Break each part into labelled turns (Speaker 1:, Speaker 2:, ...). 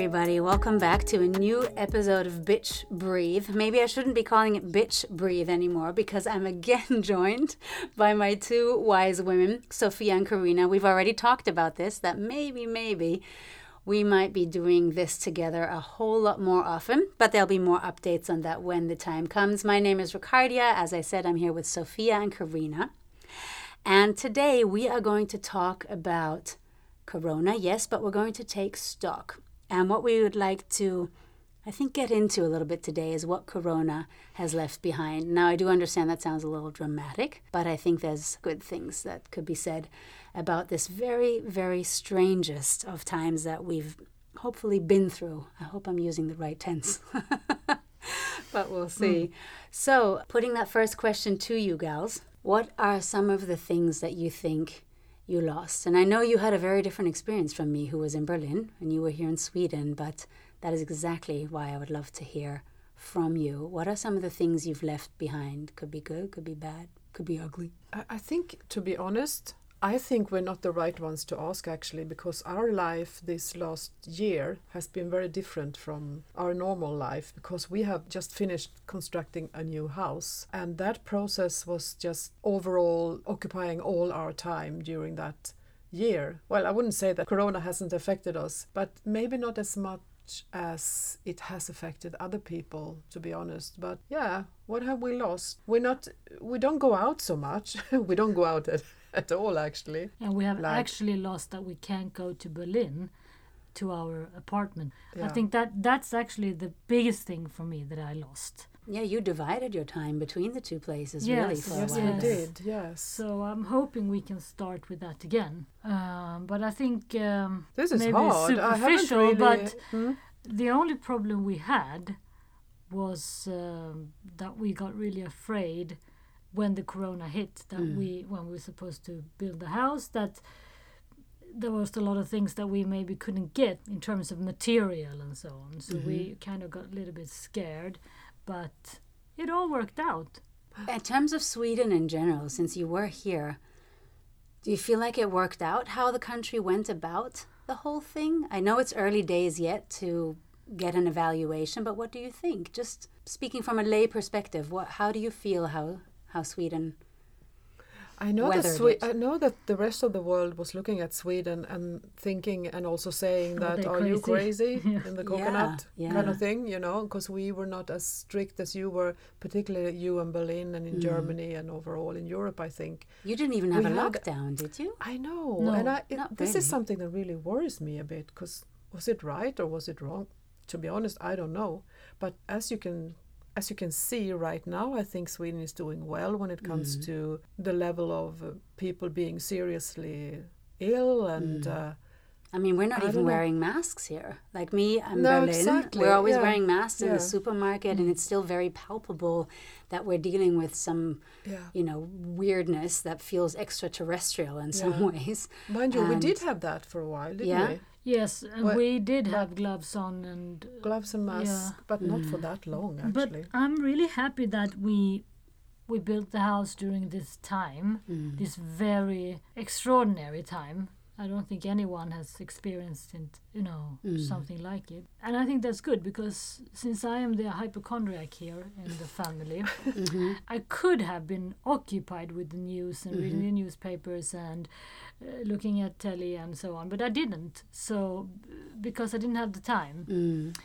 Speaker 1: everybody. Welcome back to a new episode of Bitch Breathe. Maybe I shouldn't be calling it Bitch Breathe anymore because I'm again joined by my two wise women, Sophia and Karina. We've already talked about this, that maybe, maybe we might be doing this together a whole lot more often, but there'll be more updates on that when the time comes. My name is Ricardia. As I said, I'm here with Sophia and Karina. And today we are going to talk about Corona, yes, but we're going to take stock. And what we would like to, I think, get into a little bit today is what Corona has left behind. Now, I do understand that sounds a little dramatic, but I think there's good things that could be said about this very, very strangest of times that we've hopefully been through. I hope I'm using the right tense. but we'll see. Mm. So, putting that first question to you, gals, what are some of the things that you think you lost. And I know you had a very different experience from me, who was in Berlin, and you were here in Sweden, but that is exactly why I would love to hear from you. What are some of the things you've left behind? Could be good, could be bad, could be ugly.
Speaker 2: I think, to be honest, I think we're not the right ones to ask actually, because our life this last year has been very different from our normal life because we have just finished constructing a new house. And that process was just overall occupying all our time during that year. Well, I wouldn't say that Corona hasn't affected us, but maybe not as much as it has affected other people to be honest but yeah what have we lost we're not we don't go out so much we don't go out at at all, actually.
Speaker 3: And we have like, actually lost that we can't go to Berlin to our apartment. Yeah. I think that that's actually the biggest thing for me that I lost.
Speaker 1: Yeah, you divided your time between the two places yes, really for
Speaker 2: yes,
Speaker 1: a while.
Speaker 2: Yes, we did. Yes.
Speaker 3: So I'm hoping we can start with that again. Um, but I think um,
Speaker 2: this is
Speaker 3: maybe
Speaker 2: hard.
Speaker 3: superficial.
Speaker 2: Really,
Speaker 3: but
Speaker 2: hmm?
Speaker 3: the only problem we had was uh, that we got really afraid when the corona hit that mm. we when we were supposed to build the house that there was a lot of things that we maybe couldn't get in terms of material and so on so mm-hmm. we kind of got a little bit scared but it all worked out
Speaker 1: in terms of sweden in general since you were here do you feel like it worked out how the country went about the whole thing i know it's early days yet to get an evaluation but what do you think just speaking from a lay perspective what how do you feel how how Sweden
Speaker 2: I know that Swe- I know that the rest of the world was looking at Sweden and thinking and also saying oh, that are crazy. you crazy yeah. in the coconut yeah, yeah. kind of thing, you know, because we were not as strict as you were, particularly you in Berlin and in mm. Germany and overall in Europe. I think
Speaker 1: you didn't even have we a lockdown, did you?
Speaker 2: I know, no, and I, it, this really. is something that really worries me a bit because was it right or was it wrong? To be honest, I don't know. But as you can as you can see right now, I think Sweden is doing well when it comes mm. to the level of uh, people being seriously ill and. Mm. Uh,
Speaker 1: I mean, we're not I even wearing masks here. Like me, I'm
Speaker 2: no,
Speaker 1: Berlin.
Speaker 2: Exactly.
Speaker 1: We're always
Speaker 2: yeah.
Speaker 1: wearing masks in
Speaker 2: yeah.
Speaker 1: the supermarket, mm. and it's still very palpable that we're dealing with some,
Speaker 2: yeah.
Speaker 1: you know, weirdness that feels extraterrestrial in some ways.
Speaker 2: Mind you, and we did have that for a while, didn't we?
Speaker 3: Yes, and well, we did have gloves on and
Speaker 2: gloves and masks, yeah. but not for mm. that long
Speaker 3: actually. But I'm really happy that we we built the house during this time, mm. this very extraordinary time. I don't think anyone has experienced it, you know, mm. something like it. And I think that's good because since I am the hypochondriac here in the family, mm-hmm. I could have been occupied with the news and mm-hmm. reading the newspapers and uh, looking at telly and so on, but I didn't. So because I didn't have the time,
Speaker 1: mm.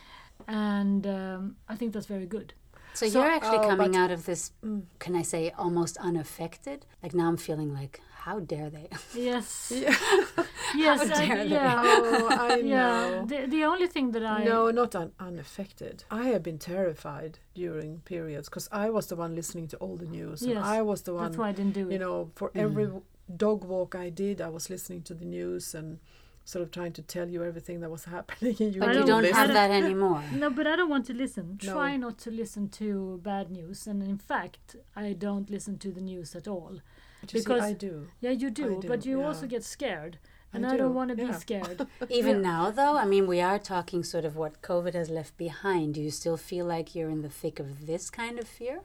Speaker 3: and um, I think that's very good.
Speaker 1: So, so you're actually oh, coming out of this, mm. can I say, almost unaffected? Like now I'm feeling like, how dare they?
Speaker 3: Yes.
Speaker 2: Yeah.
Speaker 3: yes.
Speaker 1: how dare
Speaker 3: I,
Speaker 1: they?
Speaker 3: Yeah.
Speaker 2: Oh, I
Speaker 3: yeah. The, the only thing that I
Speaker 2: no, not un- unaffected. I have been terrified during periods because I was the one listening to all the news.
Speaker 3: Yes.
Speaker 2: And I was the one.
Speaker 3: That's why I didn't do
Speaker 2: it. You know, for mm. every dog walk I did, I was listening to the news and sort of trying to tell you everything that was happening.
Speaker 1: you but you don't listen. have that anymore.
Speaker 3: No, but I don't want to listen. No. Try not to listen to bad news, and in fact, I don't listen to the news at all.
Speaker 2: because see, I do.
Speaker 3: Yeah, you do, do but you yeah. also get scared. And I, I do. not want to yeah. be scared.
Speaker 1: Even yeah. now, though, I mean, we are talking sort of what COVID has left behind. Do you still feel like you're in the thick of this kind of fear?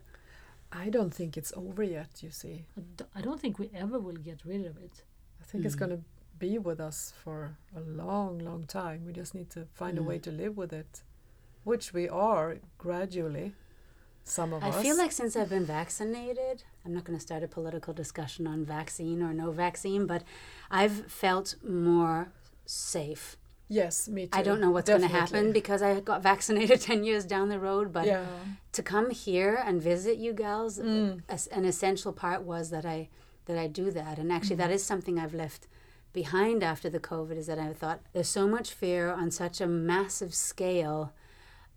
Speaker 2: I don't think it's over yet, you see.
Speaker 3: I don't think we ever will get rid of it.
Speaker 2: I think mm. it's going to be with us for a long, long time. We just need to find a way
Speaker 1: Mm.
Speaker 2: to live with it, which we are gradually. Some of
Speaker 1: I
Speaker 2: us.
Speaker 1: I feel like since I've been vaccinated, I'm not going to start a political discussion on vaccine or no vaccine, but I've felt more safe.
Speaker 2: yes, me too.
Speaker 1: I don't know what's going to happen because I got vaccinated 10 years down the road, but
Speaker 2: yeah.
Speaker 1: to come here and visit you gals,
Speaker 2: Mm.
Speaker 1: as- an essential part was that I that I do that. And actually that is something I've left behind after the COVID is that I thought there's so much fear on such a massive scale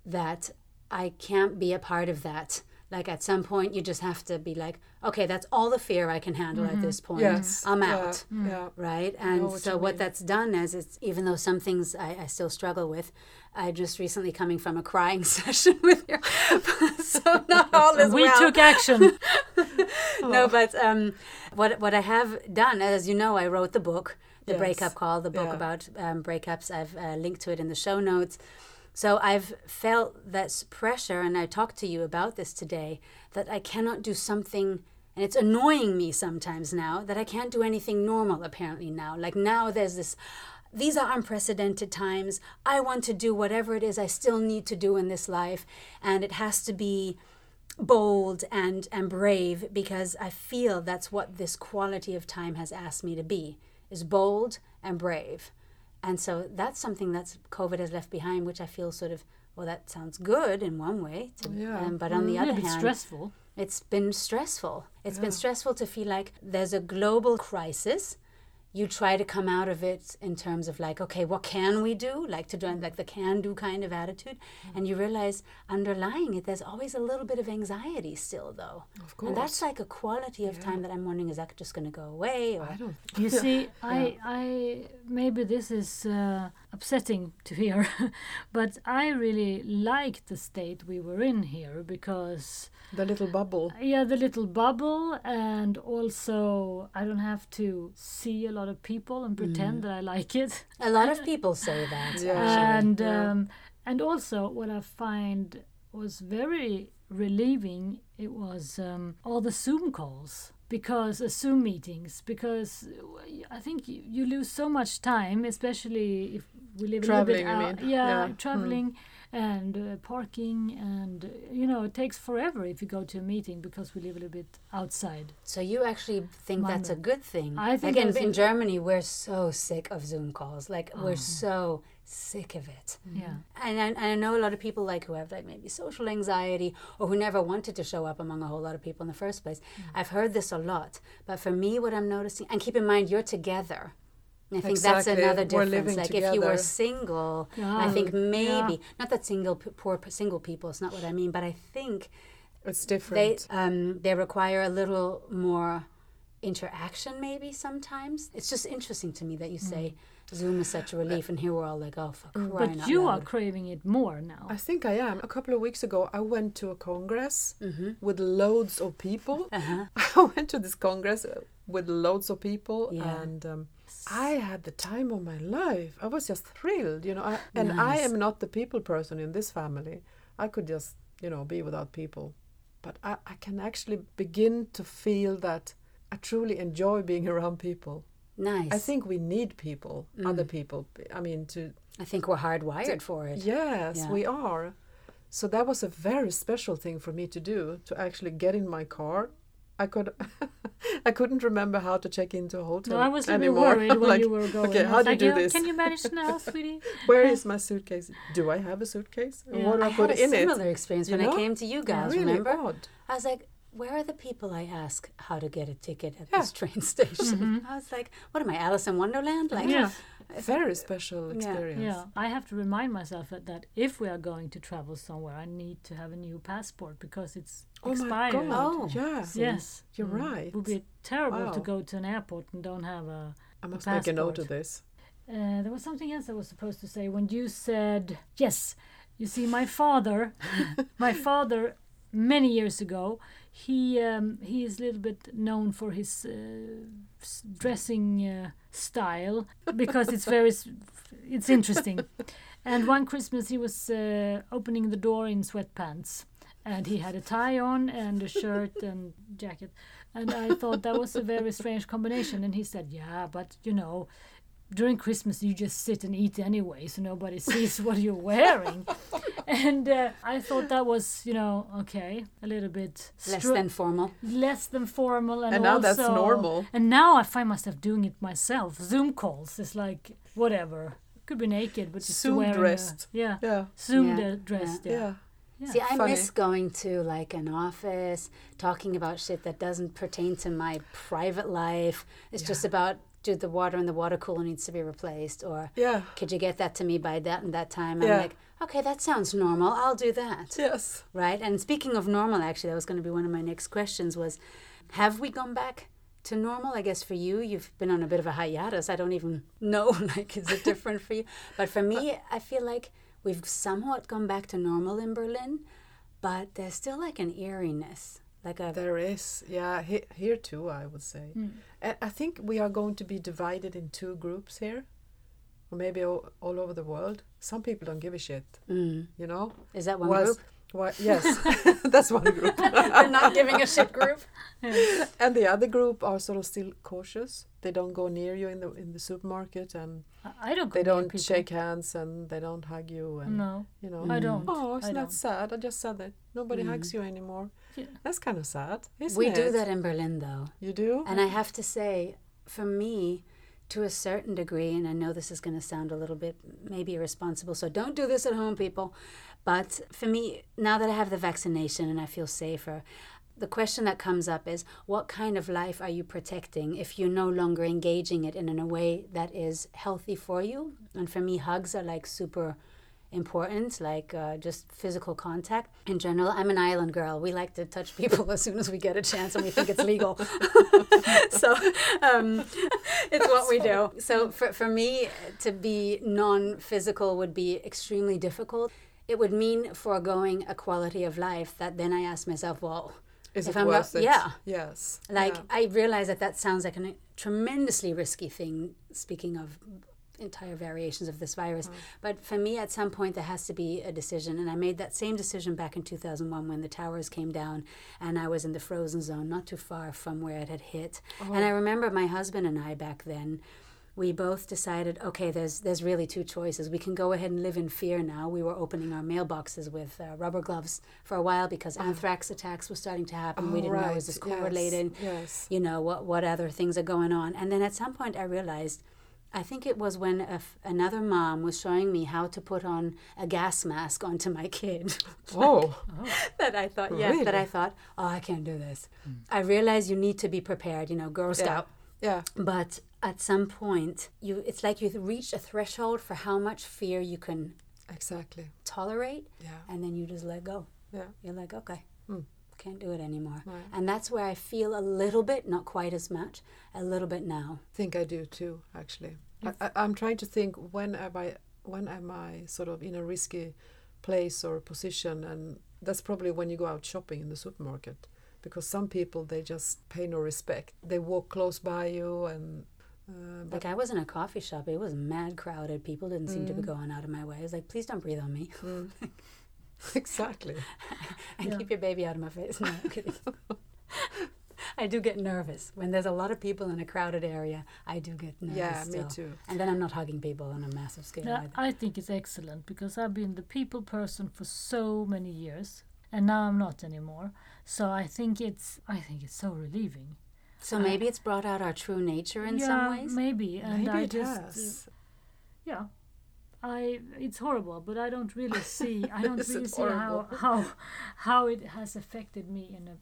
Speaker 1: that I can't be a part of that. Like at some point you just have to be like, okay, that's all the fear I can handle at this point.
Speaker 2: Yes.
Speaker 1: I'm out
Speaker 2: Yeah.
Speaker 1: right? And
Speaker 2: what
Speaker 1: so what
Speaker 2: mean.
Speaker 1: that's done is it's even though some things I, I still struggle with, I just recently coming from a crying session with you, so not all is
Speaker 3: we
Speaker 1: well.
Speaker 3: took action.
Speaker 1: no, but um, what what I have done, as you know, I wrote the book, the
Speaker 2: Yes.
Speaker 1: breakup call, the book
Speaker 2: Yeah.
Speaker 1: about um, breakups. I've uh, linked to it in the show notes. So I've felt this pressure, and I talked to you about this today, that I cannot do something, and it's annoying me sometimes now that I can't do anything normal. Apparently now, like now there's this. These are unprecedented times. I want to do whatever it is I still need to do in this life, and it has to be bold and and brave because I feel that's what this quality of time has asked me to be is bold and brave. And so that's something that's COVID has left behind, which I feel sort of well, that sounds good in one way, to,
Speaker 2: Yeah.
Speaker 1: um, but on the
Speaker 3: Yeah,
Speaker 1: other
Speaker 3: it's
Speaker 1: hand,
Speaker 3: stressful.
Speaker 1: it's been stressful. It's been stressful to feel like there's a global crisis. You try to come out of it in terms of like, okay, what can we do? Like to do like the can do kind of attitude. And you realize underlying it, there's always a little bit of anxiety still, though.
Speaker 2: Of course.
Speaker 1: And that's like a quality of time that I'm wondering is that just going to go away? Or
Speaker 2: I don't.
Speaker 3: You see, I, I maybe this is uh, upsetting to hear, but I really liked the state we were in here because
Speaker 2: The little bubble.
Speaker 3: yeah, the little bubble, and also I don't have to see a lot of people and pretend that I like it.
Speaker 1: a lot of people say that.
Speaker 2: Yeah.
Speaker 1: actually.
Speaker 3: and
Speaker 2: yeah.
Speaker 3: um, and also what I find was very relieving it was um, all the Zoom calls because uh, Zoom meetings because uh, I think you, you lose so much time especially if we live
Speaker 2: Traveling,
Speaker 3: a little bit out
Speaker 2: mean?
Speaker 3: yeah,
Speaker 2: Yeah. Hmm.
Speaker 3: traveling and uh, parking and uh, you know it takes forever if you go to a meeting because we live a little bit outside
Speaker 1: So you actually think that's a good thing?
Speaker 3: I think
Speaker 1: like in, in Germany, we're so sick of Zoom calls. Like we're
Speaker 3: Oh.
Speaker 1: so sick of it. Mm-hmm.
Speaker 3: yeah
Speaker 1: And I, and I know a lot of people like who have like maybe social anxiety or who never wanted to show up among a whole lot of people in the first place. Mm-hmm. I've heard this a lot, but for me, what I'm noticing, and keep in mind, you're together. I think that's
Speaker 2: Exactly.
Speaker 1: another
Speaker 2: We're
Speaker 1: difference. Like if you were single,
Speaker 3: Yeah.
Speaker 1: I think maybe
Speaker 3: Yeah.
Speaker 1: not that single poor single people. It's not what I mean, but I think
Speaker 2: It's different.
Speaker 1: they um, they require a little more interaction maybe sometimes it's just interesting to me that you say mm-hmm. Zoom is such a relief and here we're all like oh for crying
Speaker 3: but
Speaker 1: out
Speaker 3: you are craving it more now
Speaker 2: I think I am. A couple of weeks ago, I went to a congress
Speaker 1: Mm-hmm.
Speaker 2: with loads of people.
Speaker 1: uh-huh.
Speaker 2: I went to this congress uh, with loads of people,
Speaker 1: Yeah.
Speaker 2: and um, I had the time of my life. I was just thrilled, you know. I, and I am not the people person in this family. I could just, you know, be without people. But I, I can actually begin to feel that I truly enjoy being around people.
Speaker 1: Nice
Speaker 2: I think we need people,
Speaker 1: Mm.
Speaker 2: other people. I mean, to
Speaker 1: i think we're hardwired for it
Speaker 2: Yes,
Speaker 1: Yeah.
Speaker 2: we are. So that was a very special thing for me to do to actually get in my car. I could I couldn't remember how to check into a hotel
Speaker 3: No, I was
Speaker 2: anymore.
Speaker 3: worried when
Speaker 2: Like,
Speaker 3: you were going.
Speaker 2: okay, how do you
Speaker 3: like,
Speaker 2: do
Speaker 3: "Yeah,
Speaker 2: this?
Speaker 3: Can you manage now, sweetie?
Speaker 2: Where is my suitcase? Do I have a suitcase?
Speaker 3: Yeah.
Speaker 2: What do
Speaker 1: i
Speaker 2: I,
Speaker 1: had a similar experience
Speaker 2: You
Speaker 1: when
Speaker 2: know?
Speaker 1: i came to you guys
Speaker 2: really
Speaker 1: remember
Speaker 2: odd.
Speaker 1: i was like where are the people i ask how to get a ticket at
Speaker 2: Yeah.
Speaker 1: this train station i was like what am i alice in wonderland like
Speaker 3: yeah,
Speaker 2: Very special experience.
Speaker 3: yeah. I have to remind myself that, that if we are going to travel somewhere, I need to have a new passport because it's
Speaker 2: Oh my
Speaker 3: expired.
Speaker 2: god.
Speaker 1: Oh.
Speaker 2: Yeah.
Speaker 3: Yes,
Speaker 2: You're
Speaker 3: Mm.
Speaker 2: right.
Speaker 3: It would be terrible to go to an airport and don't have a.
Speaker 2: I must make a note of this.
Speaker 3: Uh, there was something else I was supposed to say when you said yes. You see, my father, my father, many years ago, he um, he is a little bit known for his uh, dressing uh, style because it's very it's interesting. And one Christmas he was uh, opening the door in sweatpants, and he had a tie on and a shirt and jacket, and I thought that was a very strange combination. And he said, "Yeah, but you know." During Christmas you just sit and eat anyway, so nobody sees what you're wearing. and uh, I thought that was, you know, okay, a little bit
Speaker 1: Less than formal.
Speaker 3: less than formal, and,
Speaker 2: And now that's normal.
Speaker 3: And now I find myself doing it myself. Zoom calls is like whatever. Could be naked, but just
Speaker 2: Zoom
Speaker 3: wearing a-
Speaker 2: dressed.
Speaker 3: yeah,
Speaker 2: Yeah.
Speaker 3: Zoom
Speaker 1: Yeah,
Speaker 3: the- dressed.
Speaker 2: Yeah.
Speaker 3: Yeah. Yeah.
Speaker 1: See, I
Speaker 2: Funny.
Speaker 1: miss going to like an office, talking about shit that doesn't pertain to my private life. It's just about do the water in the water cooler needs to be replaced, or
Speaker 2: Yeah.
Speaker 1: could you get that to me by that and that time? I'm
Speaker 2: Yeah.
Speaker 1: like, okay, that sounds normal. I'll do that.
Speaker 2: Yes.
Speaker 1: Right. And speaking of normal, actually, that was going to be one of my next questions. Was have we gone back to normal? I guess for you, you've been on a bit of a hiatus. I don't even know. Like, is it different for you? But for me, I feel like we've somewhat gone back to normal in Berlin, but there's still like an eeriness, like a
Speaker 2: There is, yeah, he, here too, I would say. And I think we are going to be divided in two groups here, or maybe all, all over the world. Some people don't give a shit,
Speaker 1: mm,
Speaker 2: you know.
Speaker 1: is that one
Speaker 2: Was-
Speaker 1: group?
Speaker 2: Why, yes, that's one group.
Speaker 1: They're not giving a shit group.
Speaker 2: and the other group are sort of still cautious. They don't go near you in the in the supermarket, and
Speaker 3: I- I don't.
Speaker 2: they don't
Speaker 3: people.
Speaker 2: shake hands, and they don't hug you, and
Speaker 3: No,
Speaker 2: you know.
Speaker 3: I don't.
Speaker 2: Oh,
Speaker 3: I
Speaker 2: isn't that sad? I just said that nobody mm. hugs you anymore.
Speaker 3: Yeah.
Speaker 2: That's kind of sad, isn't
Speaker 1: We
Speaker 2: it?
Speaker 1: do that in Berlin, though.
Speaker 2: You do?
Speaker 1: And I have to say, for me, to a certain degree, and I know this is going to sound a little bit maybe irresponsible, so don't do this at home, people. But for me, now that I have the vaccination and I feel safer, the question that comes up is what kind of life are you protecting if you're no longer engaging it in, in a way that is healthy for you? And for me, hugs are like super important, like uh, just physical contact in general. I'm an island girl. We like to touch people as soon as we get a chance and we think it's legal. so um, it's what we do. So for, for me, to be non physical would be extremely difficult. It would mean foregoing a quality of life that then I ask myself, well,
Speaker 2: Is
Speaker 1: if
Speaker 2: it
Speaker 1: I'm not-
Speaker 2: worth it?
Speaker 1: yeah.
Speaker 2: Yes.
Speaker 1: like
Speaker 2: yeah.
Speaker 1: I realize that that sounds like a tremendously risky thing. Speaking of entire variations of this virus, uh-huh. but for me, at some point, there has to be a decision, and I made that same decision back in 2001 when the towers came down, and I was in the frozen zone, not too far from where it had hit. Oh. And I remember my husband and I back then. We both decided, okay, there's there's really two choices. We can go ahead and live in fear now. We were opening our mailboxes with uh, rubber gloves for a while because anthrax attacks were starting to happen. we
Speaker 2: Oh,
Speaker 1: didn't know
Speaker 2: right,
Speaker 1: is this correlated
Speaker 2: Yes.
Speaker 1: you know what what other things are going on and then at some point i realized i think it was when a f another mom was showing me how to put on a gas mask onto my kid
Speaker 2: Oh,
Speaker 1: that i thought yeah that i thought oh i can't do this i realize you need to be prepared you know girl
Speaker 2: yeah.
Speaker 1: scout
Speaker 2: Yeah.
Speaker 1: but at some point you it's like you reach a threshold for how much fear you can
Speaker 2: Exactly.
Speaker 1: tolerate
Speaker 2: Yeah.
Speaker 1: and then you just let go
Speaker 2: Yeah.
Speaker 1: you're like okay
Speaker 2: Hmm.
Speaker 1: can't do it anymore
Speaker 2: Right.
Speaker 1: and that's where i feel a little bit not quite as much a little bit now i
Speaker 2: think I do too. Actually, I, I, I'm trying to think when am I when am I sort of in a risky place or position, and that's probably when you go out shopping in the supermarket, because some people they just pay no respect. They walk close by you, and uh,
Speaker 1: Like I was in a coffee shop, it was mad crowded. People didn't seem to be going out of my way. I was like, please don't breathe on me,
Speaker 2: exactly.
Speaker 1: and
Speaker 3: Yeah.
Speaker 1: keep your baby out of my face. No, I'm kidding. I do get nervous when there's a lot of people in a crowded area. I do get nervous.
Speaker 2: yeah, me too.
Speaker 1: And then I'm not hugging people on a massive scale.
Speaker 3: No,
Speaker 1: either.
Speaker 3: I think it's excellent because I've been the people person for so many years, and now I'm not anymore. So I think it's I think it's so relieving.
Speaker 1: So maybe it's brought out our true nature in
Speaker 3: yeah,
Speaker 1: some ways.
Speaker 3: maybe. And
Speaker 2: Maybe
Speaker 3: I
Speaker 2: it
Speaker 3: just uh,
Speaker 2: has.
Speaker 3: yeah, I it's horrible, but I don't really see I don't really see how
Speaker 2: horrible?
Speaker 3: how how it has affected me in a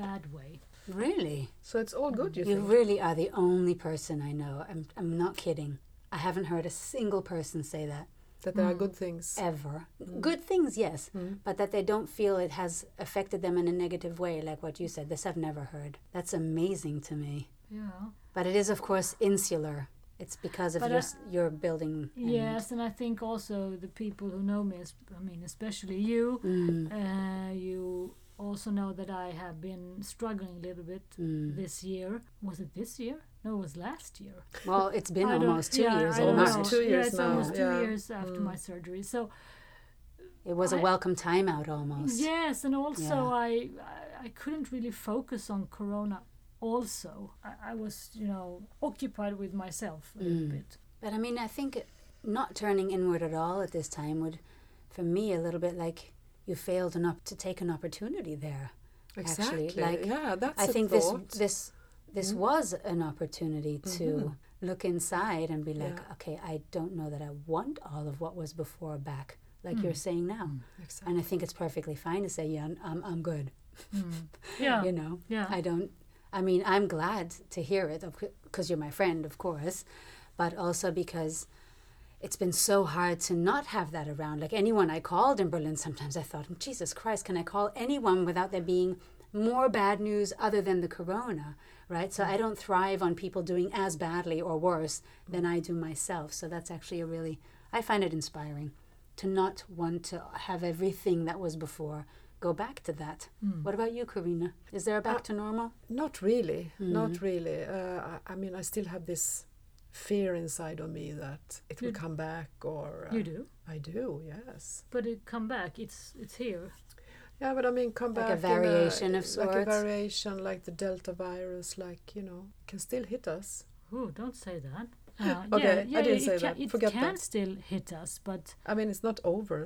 Speaker 3: bad way.
Speaker 1: Really,
Speaker 2: So it's all good, you
Speaker 1: you
Speaker 2: think?
Speaker 1: really are the only person I know. I'm I'm not kidding. I haven't heard a single person say that
Speaker 2: that there are good things.
Speaker 1: ever. Good things, yes,
Speaker 2: Mm.
Speaker 1: but that they don't feel it has affected them in a negative way, like what you said. This I've never heard. That's amazing to me.
Speaker 3: Yeah.
Speaker 1: But it is, of course, insular. It's because of
Speaker 3: But,
Speaker 1: your s your building. and-
Speaker 3: Yes, and I think also the people who know me, I mean, especially you,
Speaker 1: Mm,
Speaker 3: uh, you also know that I have been struggling a little bit
Speaker 1: mm.
Speaker 3: this year. Was it this year? No, it was last year.
Speaker 1: Well, it's been almost two
Speaker 3: yeah,
Speaker 1: years
Speaker 3: I don't
Speaker 2: Almost
Speaker 1: March.
Speaker 3: know. yeah, it's
Speaker 2: now,
Speaker 3: almost two
Speaker 2: yeah.
Speaker 3: years after
Speaker 2: Mm.
Speaker 3: my surgery. So
Speaker 1: It was a
Speaker 3: I-
Speaker 1: welcome timeout almost.
Speaker 3: yes, and also
Speaker 1: Yeah.
Speaker 3: I, I I couldn't really focus on Corona. Also, I, I was you know occupied with myself a little
Speaker 1: Mm.
Speaker 3: bit.
Speaker 1: But I mean, I think not turning inward at all at this time would, for me, a little bit like you failed enough to take an opportunity there.
Speaker 2: Exactly.
Speaker 1: Actually, like
Speaker 2: yeah, that's
Speaker 1: I
Speaker 2: a
Speaker 1: think this
Speaker 2: thought.
Speaker 1: this this
Speaker 2: Mhm.
Speaker 1: was an opportunity to
Speaker 2: Mhm.
Speaker 1: look inside and be like,
Speaker 2: Yeah.
Speaker 1: okay, I don't know that I want all of what was before back, like
Speaker 3: Mm.
Speaker 1: you're saying now.
Speaker 2: exactly.
Speaker 1: And I think it's perfectly fine to say, yeah, I'm I'm good.
Speaker 3: Mm. Yeah.
Speaker 1: You know,
Speaker 3: Yeah.
Speaker 1: I don't. I mean, I'm glad to hear it because you're my friend, of course, but also because it's been so hard to not have that around. Like anyone I called in Berlin, sometimes I thought, Jesus Christ, can I call anyone without there being more bad news other than the corona, right? So I don't thrive on people doing as badly or worse than I do myself. So that's actually a really, I find it inspiring to not want to have everything that was before go back to that.
Speaker 3: Mm.
Speaker 1: What about you, Karina? Is there a back
Speaker 2: Uh,
Speaker 1: to normal?
Speaker 2: Not really.
Speaker 1: Mhm.
Speaker 2: Not really. Uh, I, I mean, I still have this fear inside of me that it will
Speaker 3: You-
Speaker 2: come back, or uh,
Speaker 3: You do,
Speaker 2: I do. Yes.
Speaker 3: but it come back. It's it's here.
Speaker 2: Yeah, but I mean, come back.
Speaker 1: Like a
Speaker 2: back in
Speaker 1: variation of
Speaker 2: like a variation, like the Delta virus, like you know, can still hit us.
Speaker 3: Oh, don't say that. Uh,
Speaker 2: Okay,
Speaker 3: yeah,
Speaker 2: I didn't say
Speaker 3: can,
Speaker 2: that.
Speaker 3: It can
Speaker 2: that.
Speaker 3: still hit us, but
Speaker 2: I mean, it's not over.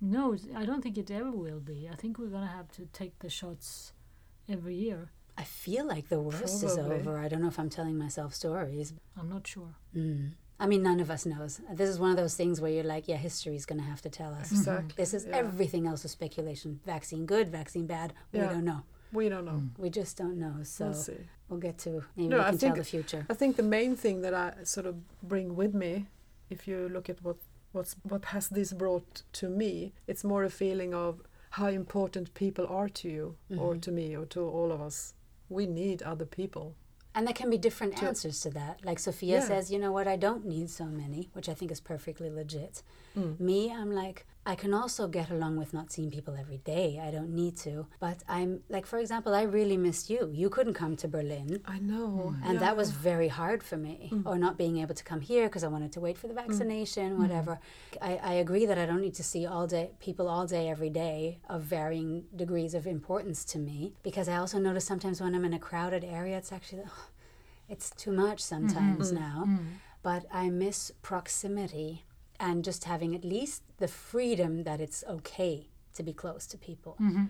Speaker 3: No, I don't think it ever will be. I think we're gonna have to take the shots every year.
Speaker 1: I feel like the worst is over. I don't know if I'm telling myself stories.
Speaker 3: I'm not sure.
Speaker 1: Mm. I mean, none of us knows. This is one of those things where you're like, yeah, history's going to have to tell us.
Speaker 2: Exactly.
Speaker 1: This is
Speaker 2: yeah.
Speaker 1: everything else is speculation. Vaccine good, vaccine bad. We don't know.
Speaker 2: We don't know.
Speaker 3: Mm.
Speaker 1: We just don't know. So
Speaker 2: We'll see.
Speaker 1: we'll get to maybe
Speaker 2: No,
Speaker 1: we
Speaker 2: I
Speaker 1: can tell the future.
Speaker 2: I think the main thing that I sort of bring with me, if you look at what what's what has this brought to me, it's more a feeling of how important people are to you or
Speaker 1: Mhm.
Speaker 2: to me or to all of us. We need other people.
Speaker 1: And there can be different
Speaker 2: To-
Speaker 1: answers to that. Like Sophia
Speaker 2: Yeah.
Speaker 1: says, you know what, I don't need so many, which I think is perfectly legit.
Speaker 2: Mm.
Speaker 1: Me, I'm like, I can also get along with not seeing people every day. I don't need to. But I'm like, for example, I really missed you. You couldn't come to Berlin.
Speaker 2: I know.
Speaker 1: And that was very hard for me,
Speaker 2: Mm.
Speaker 1: or not being able to come here because I wanted to wait for the vaccination, whatever. I, I agree that I don't need to see all day people all day, every day of varying degrees of importance to me. Because I also notice sometimes when I'm in a crowded area, it's actually, it's too much sometimes
Speaker 2: Mhm.
Speaker 1: now.
Speaker 3: Mm.
Speaker 1: But I miss proximity and just having at least the freedom that it's okay to be close to people.
Speaker 3: hmm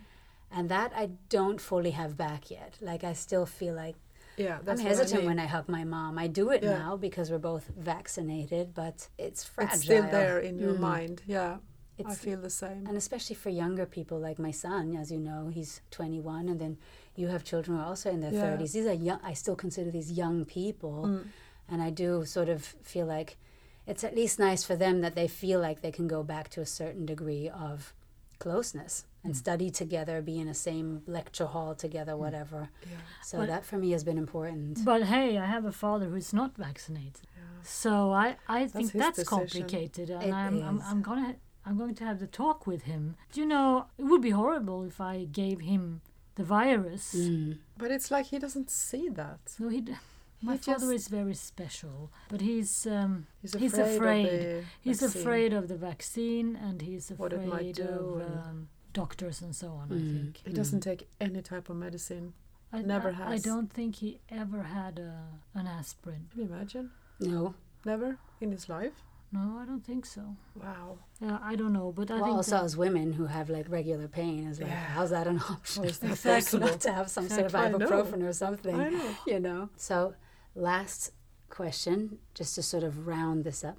Speaker 1: And that I don't fully have back yet. Like I still feel like
Speaker 2: Yeah, that's
Speaker 1: I'm
Speaker 2: what I
Speaker 1: hesitant
Speaker 2: mean.
Speaker 1: when I hug my mom. I do it
Speaker 2: Yeah.
Speaker 1: now because we're both vaccinated, but it's fragile.
Speaker 2: It's still there in your
Speaker 1: Mm.
Speaker 2: mind. Yeah,
Speaker 1: It's, I
Speaker 2: feel the same.
Speaker 1: and especially for younger people like my son, as you know, he's 21, and then you have children who are also in their
Speaker 2: Yeah.
Speaker 1: 30s. These are young. I still consider these young people,
Speaker 2: Mm.
Speaker 1: and I do sort of feel like it's at least nice for them that they feel like they can go back to a certain degree of closeness and
Speaker 3: Mm.
Speaker 1: study together, be in a same lecture hall together, whatever.
Speaker 2: Yeah,
Speaker 1: So
Speaker 3: But-
Speaker 1: that for me has been important.
Speaker 3: But hey, I have a father who's not vaccinated,
Speaker 2: yeah.
Speaker 3: so I, I think that's
Speaker 2: decision.
Speaker 3: complicated, and
Speaker 1: It
Speaker 3: I'm, I'm. I'm gonna I'm going to have the talk with him. Do you know it would be horrible if I gave him the virus.
Speaker 1: Mm.
Speaker 2: But it's like he doesn't see that.
Speaker 3: No, he. D- My
Speaker 2: He
Speaker 3: father
Speaker 2: just-
Speaker 3: is very special, but he's um,
Speaker 2: He's
Speaker 3: He's
Speaker 2: afraid.
Speaker 3: afraid.
Speaker 2: Of the
Speaker 3: he's
Speaker 2: vaccine.
Speaker 3: afraid of the vaccine, and he's
Speaker 2: What it might
Speaker 3: afraid
Speaker 2: do
Speaker 3: of
Speaker 2: and-
Speaker 3: um, doctors and so on. I
Speaker 1: Mm.
Speaker 3: think.
Speaker 2: He doesn't take any type of medicine.
Speaker 3: I,
Speaker 2: Never
Speaker 3: I, I don't think he ever had a, an aspirin.
Speaker 2: Can you imagine?
Speaker 1: No.
Speaker 2: Never in his life.
Speaker 3: No, I don't think so.
Speaker 2: Wow.
Speaker 3: Yeah, I don't know, but I
Speaker 1: well,
Speaker 3: think
Speaker 1: also
Speaker 3: that-
Speaker 1: as women who have like regular pain is like,
Speaker 2: Yeah.
Speaker 1: how's that an option?
Speaker 2: How is that
Speaker 3: Exactly.
Speaker 2: possible?
Speaker 1: Not to have some sort of
Speaker 2: Exactly. I know.
Speaker 1: ibuprofen or something,
Speaker 2: I know.
Speaker 1: you know. So, last question, just to sort of round this up.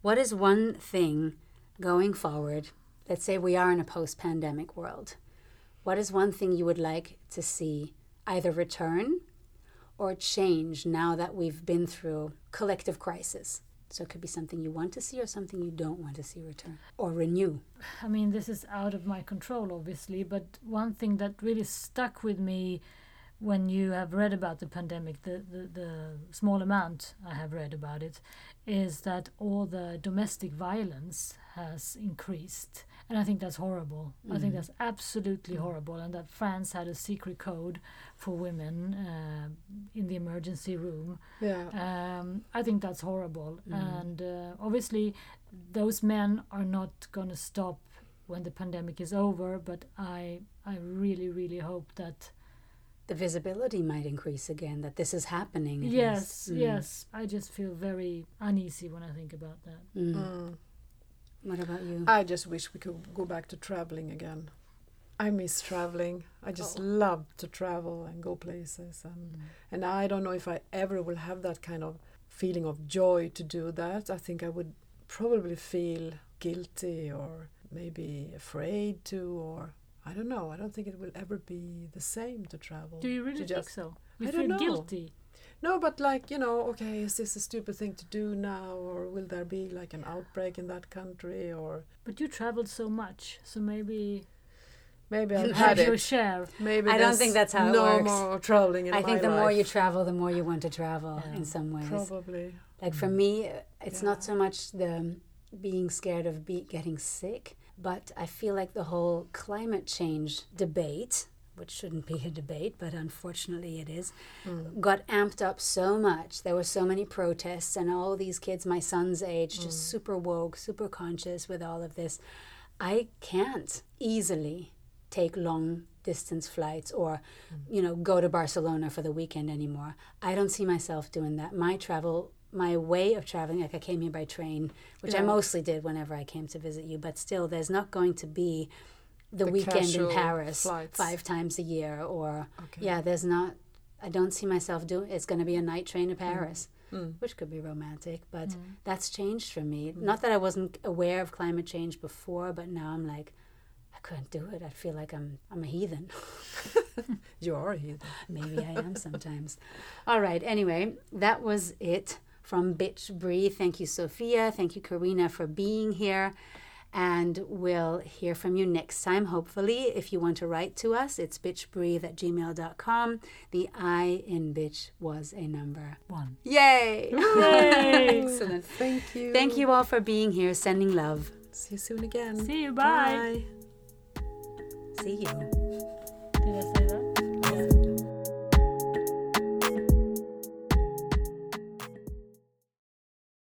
Speaker 1: What is one thing going forward? Let's say we are in a post-pandemic world. What is one thing you would like to see either return or change now that we've been through collective crisis? So it could be something you want to see or something you don't want to see return or renew.
Speaker 3: I mean, this is out of my control, obviously, but one thing that really stuck with me when you have read about the pandemic, the, the, the small amount I have read about it, is that all the domestic violence has increased. And I think that's horrible. I think
Speaker 1: Mhm.
Speaker 3: that's absolutely horrible. And that France had a secret code for women uh, in the emergency room
Speaker 2: Yeah.
Speaker 3: um, I think that's horrible,
Speaker 1: Mhm.
Speaker 3: and uh, obviously, those men are not going to stop when the pandemic is over. But I, I really, really hope that
Speaker 1: the visibility might increase again that this is happening.
Speaker 3: Yes.
Speaker 1: Mm.
Speaker 3: yes. I just feel very uneasy when I think about that.
Speaker 1: Mm.
Speaker 2: Mm.
Speaker 1: What about you?
Speaker 2: I just wish we could go back to traveling again. I miss traveling. I just
Speaker 1: Oh.
Speaker 2: love to travel and go places and and I don't know if I ever will have that kind of feeling of joy to do that. I think I would probably feel guilty or maybe afraid to or I don't know. I don't think it will ever be the same to travel.
Speaker 3: Do you really
Speaker 2: to
Speaker 3: think
Speaker 2: just-
Speaker 3: so? You
Speaker 2: I
Speaker 3: feel
Speaker 2: don't know.
Speaker 3: guilty.
Speaker 2: No, but like, you know, okay, is this a stupid thing to do now or will there be like an outbreak in that country or
Speaker 3: But you traveled so much, so maybe
Speaker 2: maybe I've
Speaker 3: you
Speaker 2: had
Speaker 3: your
Speaker 2: it.
Speaker 3: share.
Speaker 2: Maybe
Speaker 1: I don't think that's how it
Speaker 2: no
Speaker 1: works.
Speaker 2: more traveling in
Speaker 1: I
Speaker 2: my
Speaker 1: think the
Speaker 2: life.
Speaker 1: more you travel, the more you want to travel
Speaker 3: Yeah.
Speaker 1: in some ways.
Speaker 2: probably
Speaker 1: Like for mm. me, it's not so much the being scared of be- getting sick, but I feel like the whole climate change debate, which shouldn't be a debate, but unfortunately it is,
Speaker 2: Mm.
Speaker 1: got amped up so much. There were so many protests, and all these kids my son's age, just
Speaker 2: Mm.
Speaker 1: super woke, super conscious with all of this. I can't easily take long distance flights or
Speaker 2: Mm.
Speaker 1: you know go to Barcelona for the weekend anymore. I don't see myself doing that. My travel my way of traveling like I came here by train, which I mostly did whenever I came to visit you, but still there's not going to be the,
Speaker 2: The
Speaker 1: weekend in Paris
Speaker 2: flights.
Speaker 1: five times a year or
Speaker 2: okay.
Speaker 1: yeah, there's not I don't see myself doing it's going to be a night train to Paris,
Speaker 2: Mm.
Speaker 1: which could be romantic, but
Speaker 3: Mm.
Speaker 1: that's changed for me.
Speaker 2: Mm.
Speaker 1: Not that I wasn't aware of climate change before, but now I'm like I couldn't do it. I feel like I'm I'm a heathen.
Speaker 2: You are here.
Speaker 1: Maybe I am sometimes. All right. Anyway, that was it from Bitch Breathe. Thank you, Sophia. Thank you, Karina, for being here. And we'll hear from you next time, hopefully. If you want to write to us, it's bitchbreathe at gmail.com. The I in bitch was a number.
Speaker 3: One.
Speaker 1: Yay!
Speaker 3: Yay!
Speaker 1: Excellent.
Speaker 2: Thank you.
Speaker 1: Thank you all for being here, sending love.
Speaker 2: See you soon again.
Speaker 3: See you. Bye.
Speaker 1: See you.